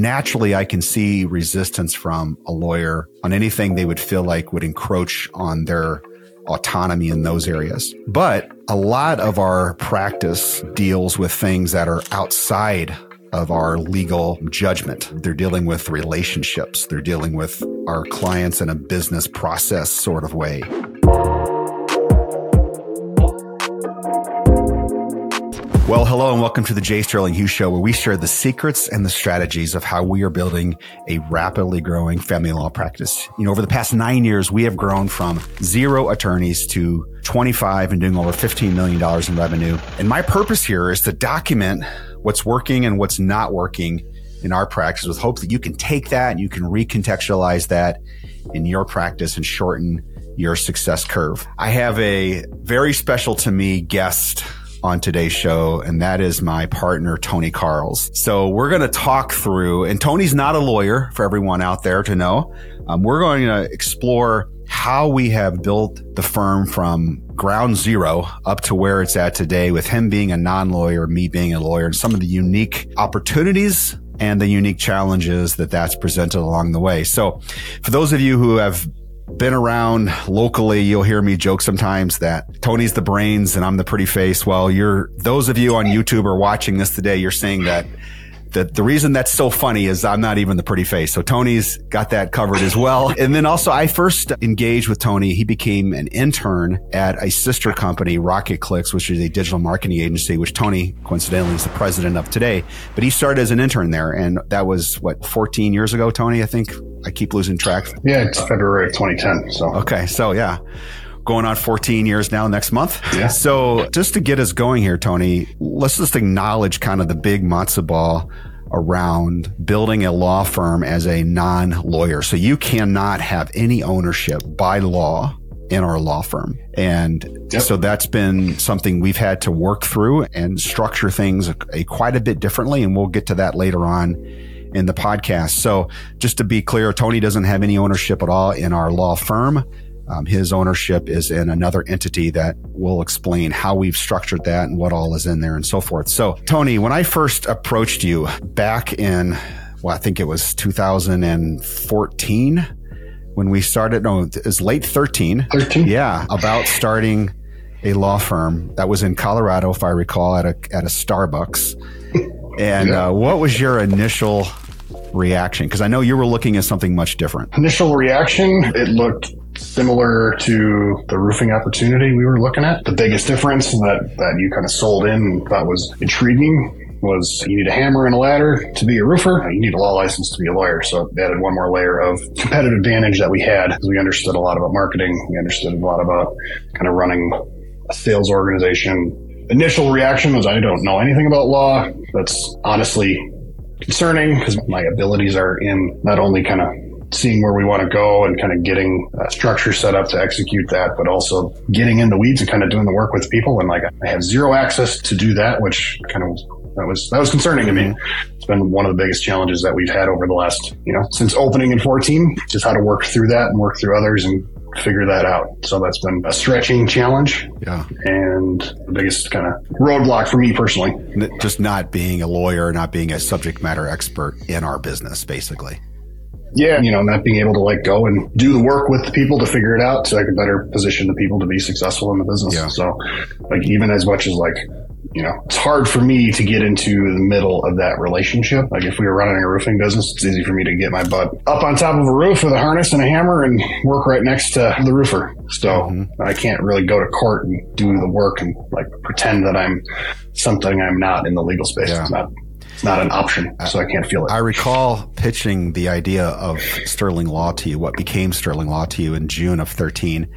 naturally I can see resistance from a lawyer on anything they would feel like would encroach on their autonomy in those areas. But a lot of our practice deals with things that are outside of our legal judgment. They're dealing with relationships. They're dealing with our clients in a business process sort of way. Well, hello and welcome to the Jay Sterling Hughes Show, where we share the secrets and the strategies of how we are building a rapidly growing family law practice. You know, over the past nine years, we have grown from zero attorneys to 25 and doing over $15 million in revenue. And my purpose here is to document what's working and what's not working in our practice with hope that you can take that and you can recontextualize that in your practice and shorten your success curve. I have a very special to me guest on today's show, and that is my partner, Tony Karls. So we're going to talk through, and Tony's not a lawyer for everyone out there to know. Um, we're going to explore how we have built the firm from ground zero up to where it's at today with him being a non-lawyer, me being a lawyer, and some of the unique opportunities and the unique challenges that that's presented along the way. So for those of you who have been around locally, you'll hear me joke sometimes that Tony's the brains and I'm the pretty face. Well, you're, those of you on YouTube are watching this today, you're saying that the, the reason that's so funny is I'm not even the pretty face. So Tony's got that covered as well. And then also I first engaged with Tony. He became an intern at a sister company, Rocket Clicks, which is a digital marketing agency, which Tony coincidentally is the president of today. But he started as an intern there. And that was what, 14 years ago, Tony, I think. I keep losing track. Yeah, it's February of 2010. So, okay. So yeah going on 14 years now next month. Yeah. So just to get us going here, Tony, let's just acknowledge kind of the big matzo ball around building a law firm as a non-lawyer. So you cannot have any ownership by law in our law firm. And yep. so that's been something we've had to work through and structure things a, a, quite a bit differently. And we'll get to that later on in the podcast. So just to be clear, Tony doesn't have any ownership at all in our law firm. Um, his ownership is in another entity that will explain how we've structured that and what all is in there and so forth. So, Tony, when I first approached you back in, well, I think it was 2014 when we started. No, it was late 13. 13? Yeah, about starting a law firm that was in Colorado, if I recall, at a at a Starbucks. And yeah. uh, what was your initial reaction? Because I know you were looking at something much different. Initial reaction, it looked similar to the roofing opportunity we were looking at. The biggest difference that, that you kind of sold in thought was intriguing was you need a hammer and a ladder to be a roofer. You need a law license to be a lawyer. So it added one more layer of competitive advantage that we had we understood a lot about marketing. We understood a lot about kind of running a sales organization. Initial reaction was I don't know anything about law. That's honestly concerning because my abilities are in not only kind of seeing where we want to go and kind of getting a structure set up to execute that, but also getting in the weeds and kind of doing the work with people. And like I have zero access to do that, which kind of that was that was concerning to me. Mm-hmm. It's been one of the biggest challenges that we've had over the last, you know, since opening in 14, just how to work through that and work through others and figure that out. So that's been a stretching challenge. Yeah. And the biggest kind of roadblock for me personally. Just not being a lawyer, not being a subject matter expert in our business, basically yeah, you know, not being able to like go and do the work with the people to figure it out so I could better position the people to be successful in the business. Yeah. So like even as much as like, you know, it's hard for me to get into the middle of that relationship. Like if we were running a roofing business, it's easy for me to get my butt up on top of a roof with a harness and a hammer and work right next to the roofer. So mm-hmm. I can't really go to court and do the work and like pretend that I'm something I'm not in the legal space. Yeah. It's not not an option, so I can't feel it. I recall pitching the idea of Sterling Law to you, what became Sterling Law to you in June of 13.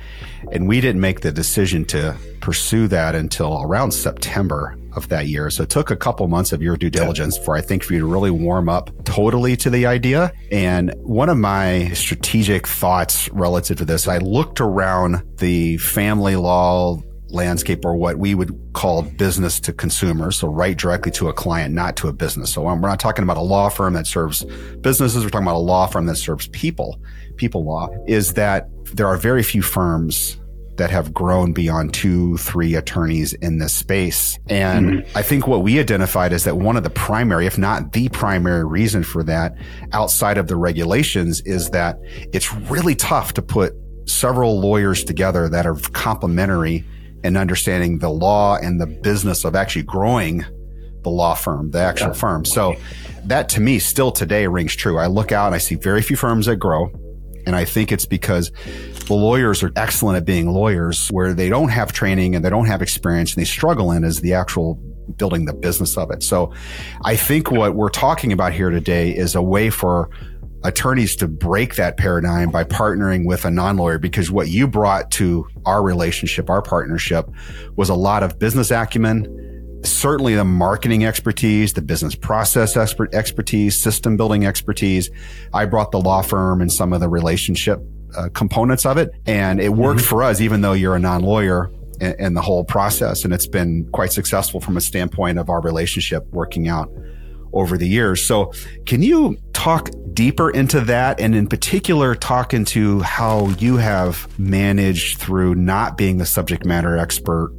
And we didn't make the decision to pursue that until around September of that year. So it took a couple months of your due diligence for I think for you to really warm up totally to the idea. And one of my strategic thoughts relative to this, I looked around the family law landscape or what we would call business to consumer. So write directly to a client, not to a business. So we're not talking about a law firm that serves businesses. We're talking about a law firm that serves people, people law is that there are very few firms that have grown beyond two, three attorneys in this space. And mm-hmm. I think what we identified is that one of the primary, if not the primary reason for that outside of the regulations is that it's really tough to put several lawyers together that are complementary in understanding the law and the business of actually growing the law firm, the actual yeah. firm. So that to me still today rings true. I look out and I see very few firms that grow. And I think it's because the lawyers are excellent at being lawyers where they don't have training and they don't have experience and they struggle in is the actual building the business of it. So I think what we're talking about here today is a way for attorneys to break that paradigm by partnering with a non-lawyer because what you brought to our relationship, our partnership was a lot of business acumen, certainly the marketing expertise, the business process expert expertise, system building expertise. I brought the law firm and some of the relationship uh, components of it. And it worked mm-hmm. for us, even though you're a non-lawyer in, the whole process. And it's been quite successful from a standpoint of our relationship working out over the years. So can you talk deeper into that? And in particular talk into how you have managed through not being the subject matter expert.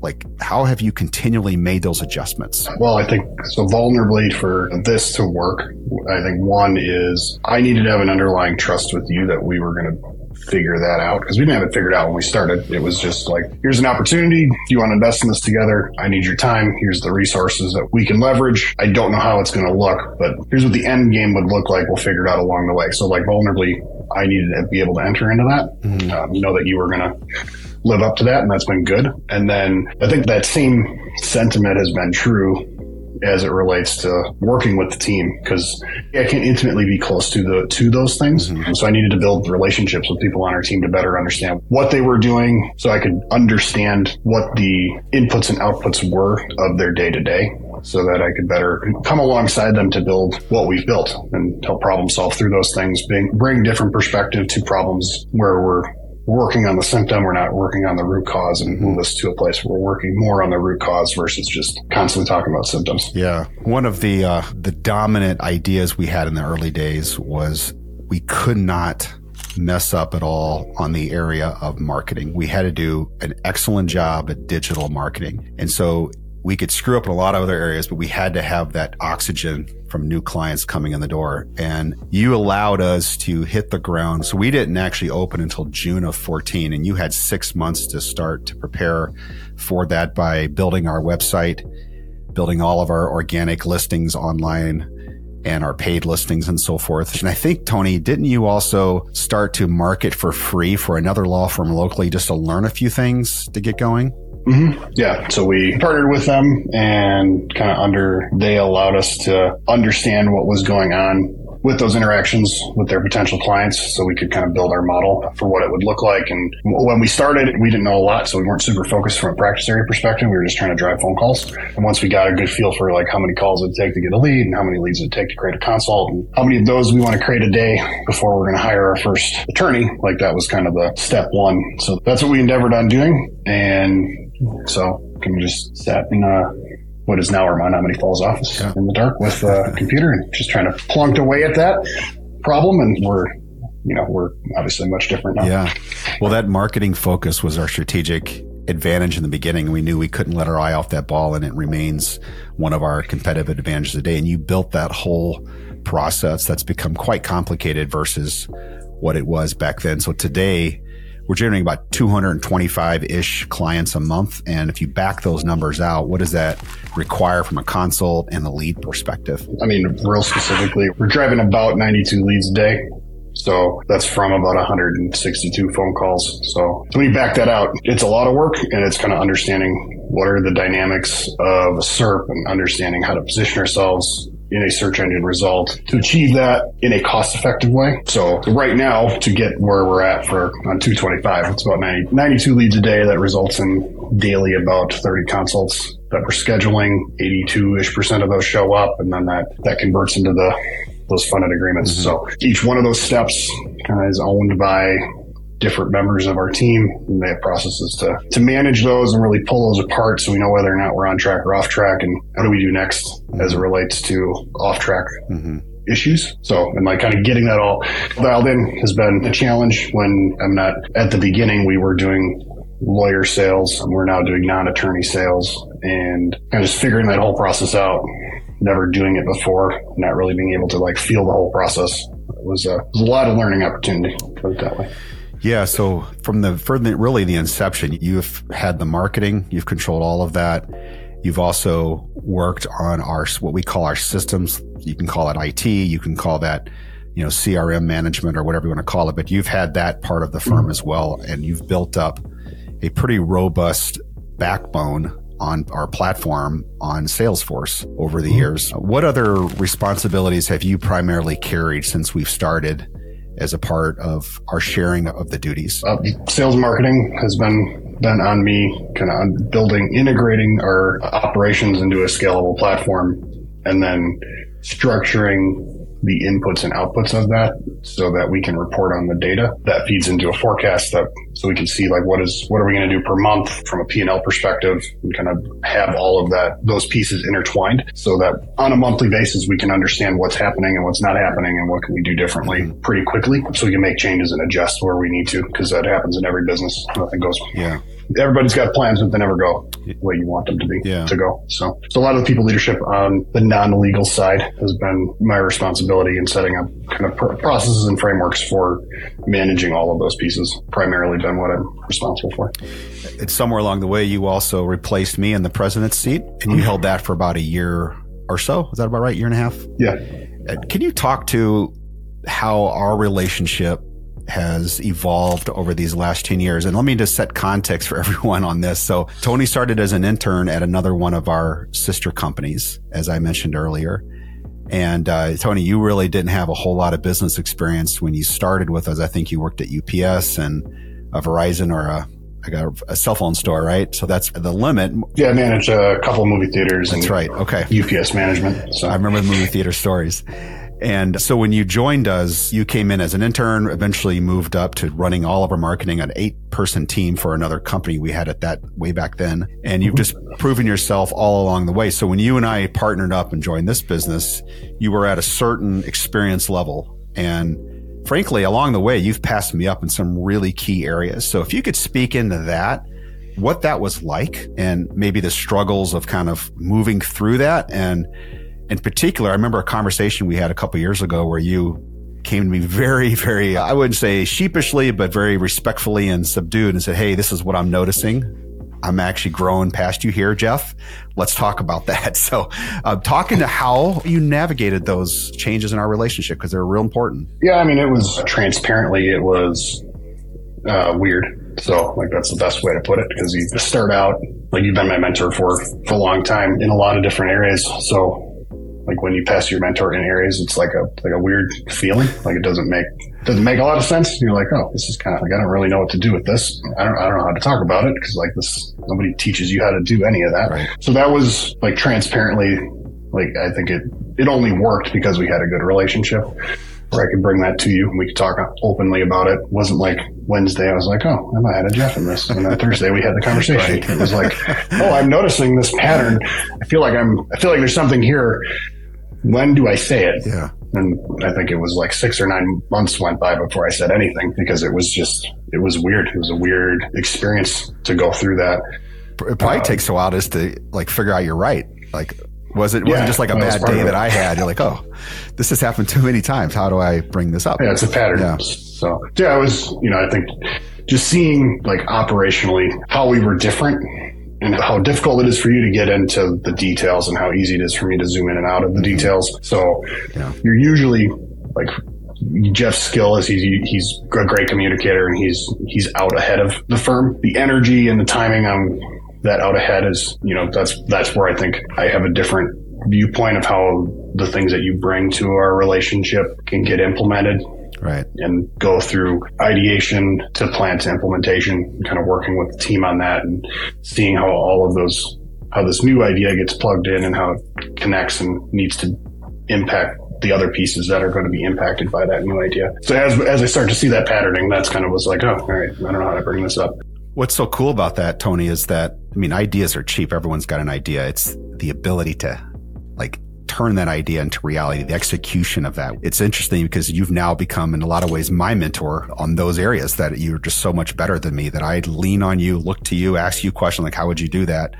Like how have you continually made those adjustments? Well i think so vulnerably for this to work i think one is i needed to have an underlying trust with you that we were going to figure that out because we didn't have it figured out when we started. It was just like, here's an opportunity. Do you want to invest in this together? I need your time. Here's the resources that we can leverage. I don't know how it's going to look, but here's what the end game would look like. We'll figure it out along the way. So like vulnerably, I needed to be able to enter into that. Mm-hmm. Um, know that you were going to live up to that and that's been good. And then I think that same sentiment has been true as it relates to working with the team because I can't intimately be close to the to those things. Mm-hmm. So I needed to build relationships with people on our team to better understand what they were doing, so I could understand what the inputs and outputs were of their day to day. So that I could better come alongside them to build what we've built and help problem solve through those things, bring, bring different perspective to problems where we're working on the symptom. We're not working on the root cause and move us to a place where we're working more on the root cause versus just constantly talking about symptoms. Yeah. One of the, uh, the dominant ideas we had in the early days was we could not mess up at all on the area of marketing. We had to do an excellent job at digital marketing. And so we could screw up in a lot of other areas, but we had to have that oxygen from new clients coming in the door. And you allowed us to hit the ground. So we didn't actually open until June of 14 and you had six months to start to prepare for that by building our website, building all of our organic listings online and our paid listings and so forth. And I think, Tony, didn't you also start to market for free for another law firm locally just to learn a few things to get going? Mm-hmm. Yeah. So we partnered with them and kind of under, they allowed us to understand what was going on with those interactions with their potential clients so we could kind of build our model for what it would look like. And when we started, we didn't know a lot, so we weren't super focused from a practice area perspective. We were just trying to drive phone calls. And once we got a good feel for like how many calls it would take to get a lead and how many leads it would take to create a consult and how many of those we want to create a day before we're going to hire our first attorney, like that was kind of the step one. So that's what we endeavored on doing. And so can we just sat in a what is now our Menomonee Falls office yeah. in the dark with uh, a computer and just trying to plunked away at that problem. And we're, you know, we're obviously much different now. Yeah. Well, that marketing focus was our strategic advantage in the beginning. We knew we couldn't let our eye off that ball and it remains one of our competitive advantages today. And you built that whole process that's become quite complicated versus what it was back then. So today, we're generating about 225 ish clients a month. And if you back those numbers out, what does that require from a consult and the lead perspective? I mean, real specifically, we're driving about 92 leads a day. So that's from about 162 phone calls. So, when you back that out, it's a lot of work and it's kind of understanding what are the dynamics of a SERP and understanding how to position ourselves in a search engine result to achieve that in a cost effective way. So right now to get where we're at for on 225, it's about 90, 92 leads a day that results in daily about 30 consults that we're scheduling. 82 ish percent of those show up and then that, that converts into the, those funded agreements. Mm-hmm. So each one of those steps kind of is owned by different members of our team and they have processes to, to manage those and really pull those apart so we know whether or not we're on track or off track and what do we do next as it relates to off track mm-hmm. issues. So, and like kind of getting that all dialed in has been a challenge when I'm not at the beginning, we were doing lawyer sales. And we're now doing non-attorney sales and kind of just figuring that whole process out. Never doing it before, not really being able to like feel the whole process. It was a, it was a lot of learning opportunity, put it that way. Yeah. So from the, for the, really the inception, you've had the marketing, you've controlled all of that. You've also worked on our, what we call our systems. You can call it IT. You can call that, you know, CRM management or whatever you want to call it, but you've had that part of the firm mm-hmm. as well. And you've built up a pretty robust backbone on our platform on Salesforce over the mm-hmm. years. What other responsibilities have you primarily carried since we've started as a part of our sharing of the duties? Uh, sales marketing has been been on me, kind of building, integrating our operations into a scalable platform, and then structuring the inputs and outputs of that so that we can report on the data that feeds into a forecast that so we can see like what is what are we going to do per month from a P&L perspective and kind of have all of that those pieces intertwined so that on a monthly basis we can understand what's happening and what's not happening and what can we do differently pretty quickly so we can make changes and adjust where we need to because that happens in every business nothing goes yeah everybody's got plans, but they never go the way you want them to be yeah. to go. So, so a lot of the people leadership on the non-legal side has been my responsibility in setting up kind of pr- processes and frameworks for managing all of those pieces. Primarily been what I'm responsible for. It's somewhere along the way you also replaced me in the president's seat, and you mm-hmm. held that for about a year or so. Is that about right? Year and a half? Yeah. Uh, can you talk to how our relationship has evolved over these last 10 years. And let me just set context for everyone on this. So Tony started as an intern at another one of our sister companies, as I mentioned earlier. And uh, Tony, you really didn't have a whole lot of business experience when you started with us. I think you worked at UPS and a Verizon or a I got a cell phone store, right? So that's the limit. Yeah, I managed a couple of movie theaters. That's right. Okay. UPS management. So I remember the movie theater stories. And so when you joined us, you came in as an intern, eventually moved up to running all of our marketing, an eight person team for another company we had at that way back then. And you've just proven yourself all along the way. So when you and I partnered up and joined this business, you were at a certain experience level. And frankly, along the way, you've passed me up in some really key areas. So if you could speak into that, what that was like and maybe the struggles of kind of moving through that and in particular, I remember a conversation we had a couple years ago where you came to me very, very, I wouldn't say sheepishly, but very respectfully and subdued and said, Hey, this is what I'm noticing. I'm actually growing past you here, Jeff. Let's talk about that. So, uh, talking to how you navigated those changes in our relationship because they're real important. Yeah, I mean, it was transparently, it was uh, weird. So, like, that's the best way to put it because you start out like you've been my mentor for for a long time in a lot of different areas. So, like when you pass your mentor in areas, it's like a like a weird feeling. Like it doesn't make doesn't make a lot of sense. You're like, oh, this is kind of like I don't really know what to do with this. I don't I don't know how to talk about it because like this nobody teaches you how to do any of that. Right. So that was like transparently, like I think it it only worked because we had a good relationship where I could bring that to you and we could talk openly about it. it wasn't like Wednesday, I was like, oh, I might have a Jeff in this. And then Thursday we had the conversation. right. It was like, oh, I'm noticing this pattern. I feel like I'm, I feel like there's something here when do I say it? Yeah. And I think it was like six or nine months went by before I said anything because it was just, it was weird. It was a weird experience to go through that. It probably uh, takes a while just to like figure out you're right. Like, was it, yeah, wasn't just like a bad day that I had? You're like, oh, this has happened too many times. How do I bring this up? Yeah, it's a pattern. Yeah. So, yeah, I was, you know, I think just seeing like operationally how we were different and how difficult it is for you to get into the details and how easy it is for me to zoom in and out of the mm-hmm. details. So yeah. you're usually like Jeff's skill is he's he's a great communicator and he's he's out ahead of the firm. The energy and the timing on that out ahead is you know that's that's where I think I have a different viewpoint of how the things that you bring to our relationship can get implemented right and go through ideation to plan to implementation kind of working with the team on that and seeing how all of those how this new idea gets plugged in and how it connects and needs to impact the other pieces that are going to be impacted by that new idea. So as, as I start to see that patterning, that's kind of was like, oh, all right, I don't know how to bring this up. What's so cool about that, Tony, is that, I mean, ideas are cheap. Everyone's got an idea. It's the ability to like turn that idea into reality, the execution of that. It's interesting because you've now become in a lot of ways my mentor on those areas that you're just so much better than me that I lean on you, look to you, ask you questions like, how would you do that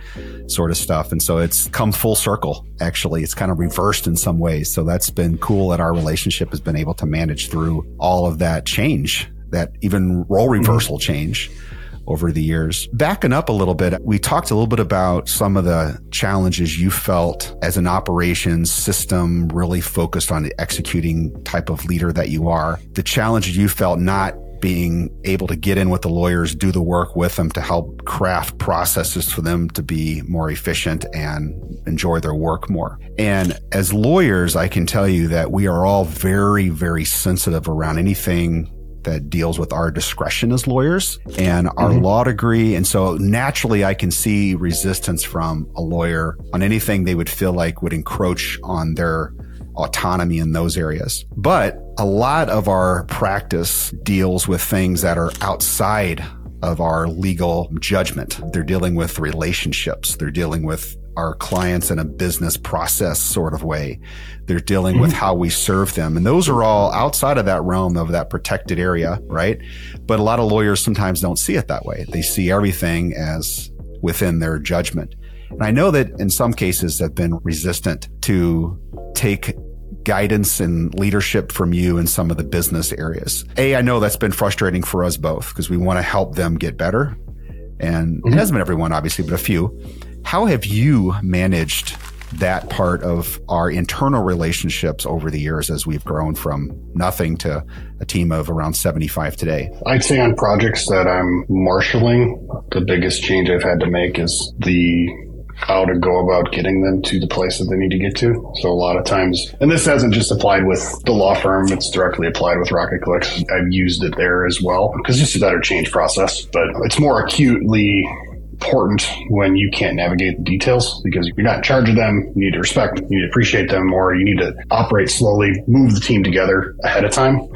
sort of stuff? And so it's come full circle. Actually, it's kind of reversed in some ways. So that's been cool that our relationship has been able to manage through all of that change, that even role reversal mm-hmm. change over the years. Backing up a little bit, we talked a little bit about some of the challenges you felt as an operations system really focused on the executing type of leader that you are. The challenges you felt not being able to get in with the lawyers, do the work with them to help craft processes for them to be more efficient and enjoy their work more. And as lawyers, I can tell you that we are all very, very sensitive around anything that deals with our discretion as lawyers and our mm-hmm. law degree. And so naturally, I can see resistance from a lawyer on anything they would feel like would encroach on their autonomy in those areas. But a lot of our practice deals with things that are outside of our legal judgment. They're dealing with relationships. They're dealing with our clients in a business process sort of way. They're dealing mm-hmm. with how we serve them. And those are all outside of that realm of that protected area, right? But a lot of lawyers sometimes don't see it that way. They see everything as within their judgment. And I know that in some cases have been resistant to take guidance and leadership from you in some of the business areas. A, I know that's been frustrating for us both because we want to help them get better. And mm-hmm. it hasn't been everyone, obviously, but a few. How have you managed that part of our internal relationships over the years as we've grown from nothing to a team of around 75 today? I'd say on projects that I'm marshaling, the biggest change I've had to make is the how to go about getting them to the place that they need to get to. So a lot of times, and this hasn't just applied with the law firm, it's directly applied with Rocket Clicks. I've used it there as well because it's a better change process, but it's more acutely important when you can't navigate the details because if you're not in charge of them. You need to respect, you need to appreciate them, or you need to operate slowly, move the team together ahead of time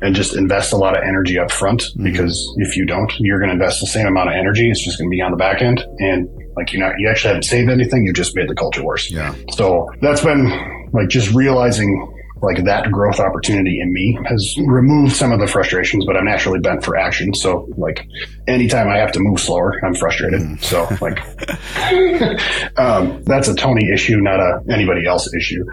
and just invest a lot of energy up front mm-hmm. because if you don't, you're going to invest the same amount of energy. It's just going to be on the back end. And like you're not, you actually haven't saved anything. You just made the culture worse. Yeah. So that's been like just realizing like that growth opportunity in me has removed some of the frustrations, but I'm naturally bent for action. So like anytime I have to move slower, I'm frustrated. Mm. So like, um, that's a Tony issue, not a anybody else issue.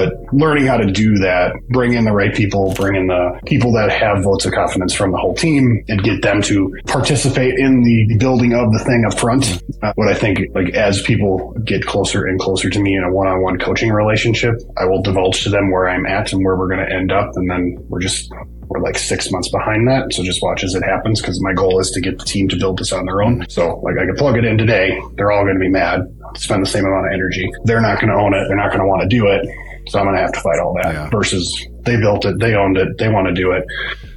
But learning how to do that, bring in the right people, bring in the people that have votes of confidence from the whole team and get them to participate in the building of the thing up front. Uh, what I think, like, as people get closer and closer to me in a one on one coaching relationship, I will divulge to them where I'm at and where we're going to end up. And then we're just, we're like six months behind that. So just watch as it happens because my goal is to get the team to build this on their own. So like I can plug it in today. They're all going to be mad, spend the same amount of energy. They're not going to own it. They're not going to want to do it. So I'm going to have to fight all that yeah. versus they built it, they owned it, they want to do it.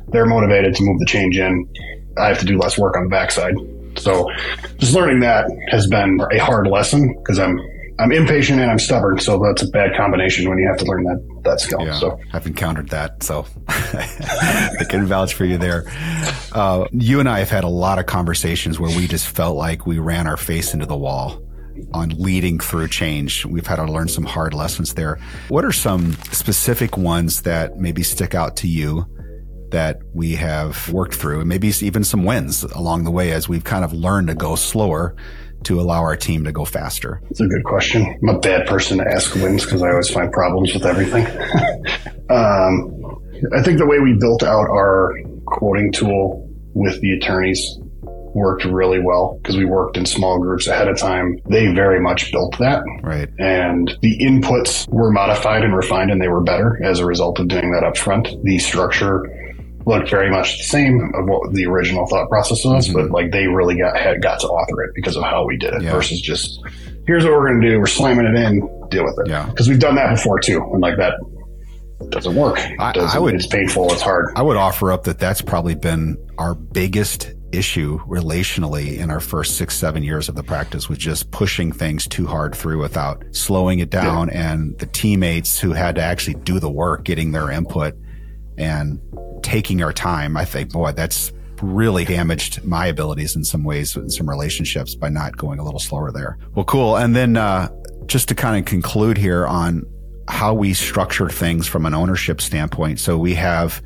They're motivated to move the change in. I have to do less work on the backside. So just learning that has been a hard lesson because I'm I'm impatient and I'm stubborn, so that's a bad combination when you have to learn that that skill. Yeah, so I've encountered that, so I can vouch for you there. Uh, you and I have had a lot of conversations where we just felt like we ran our face into the wall on leading through change. We've had to learn some hard lessons there. What are some specific ones that maybe stick out to you that we have worked through and maybe even some wins along the way as we've kind of learned to go slower to allow our team to go faster? It's a good question. I'm a bad person to ask wins because I always find problems with everything. um, I think the way we built out our quoting tool with the attorneys worked really well because we worked in small groups ahead of time. They very much built that. Right. And the inputs were modified and refined and they were better as a result of doing that up front. The structure looked very much the same of what the original thought process was, mm-hmm. but like they really got had, got to author it because of how we did it yeah. versus just here's what we're going to do. We're slamming it in, deal with it. Yeah. Because we've done that before too. And like that doesn't work. I, doesn't, I would, it's painful. It's hard. I would offer up that that's probably been our biggest issue relationally in our first six, seven years of the practice was just pushing things too hard through without slowing it down. Yeah. And the teammates who had to actually do the work, getting their input and taking our time, I think, boy, that's really damaged my abilities in some ways in some relationships by not going a little slower there. Well, cool. And then, uh, just to kind of conclude here on how we structure things from an ownership standpoint. So we have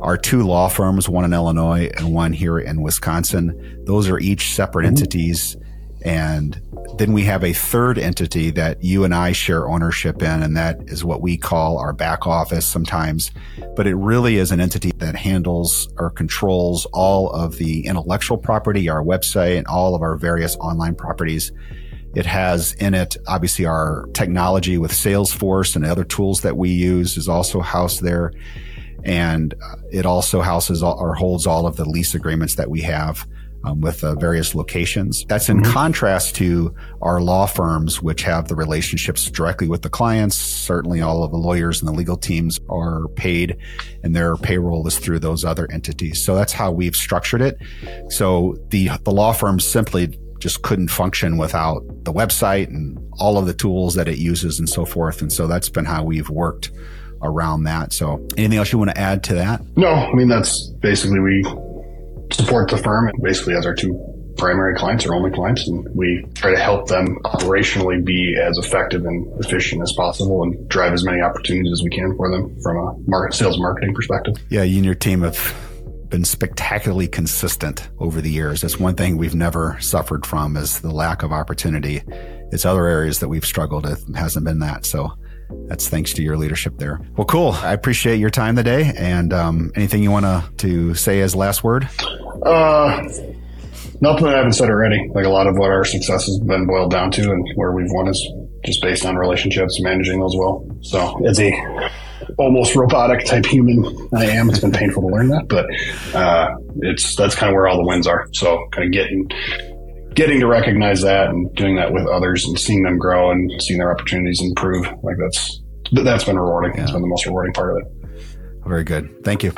our two law firms, one in Illinois and one here in Wisconsin. Those are each separate mm-hmm. entities. And then we have a third entity that you and I share ownership in, and that is what we call our back office sometimes. But it really is an entity that handles or controls all of the intellectual property, our website, and all of our various online properties. It has in it, obviously, our technology with Salesforce and other tools that we use is also housed there. And uh, it also houses or holds all of the lease agreements that we have um, with uh, various locations. That's in mm-hmm. contrast to our law firms, which have the relationships directly with the clients. Certainly, all of the lawyers and the legal teams are paid, and their payroll is through those other entities. So that's how we've structured it. So the the law firms simply just couldn't function without the website and all of the tools that it uses and so forth. And so that's been how we've worked around that. So anything else you want to add to that? No, I mean, that's basically we support the firm basically as our two primary clients or only clients and we try to help them operationally be as effective and efficient as possible and drive as many opportunities as we can for them from a market sales marketing perspective. Yeah, you and your team have been spectacularly consistent over the years. That's one thing we've never suffered from is the lack of opportunity. It's other areas that we've struggled with hasn't been that. So that's thanks to your leadership there. Well, cool. I appreciate your time today. And um, anything you want to to say as last word? Uh, nothing I haven't said already. Like a lot of what our success has been boiled down to, and where we've won is just based on relationships, managing those well. So it's a almost robotic type human I am, it's been painful to learn that, but uh, it's that's kind of where all the wins are. So kind of getting getting to recognize that and doing that with others and seeing them grow and seeing their opportunities improve, like that's that's been rewarding. Yeah. It's been the most rewarding part of it. Very good. Thank you.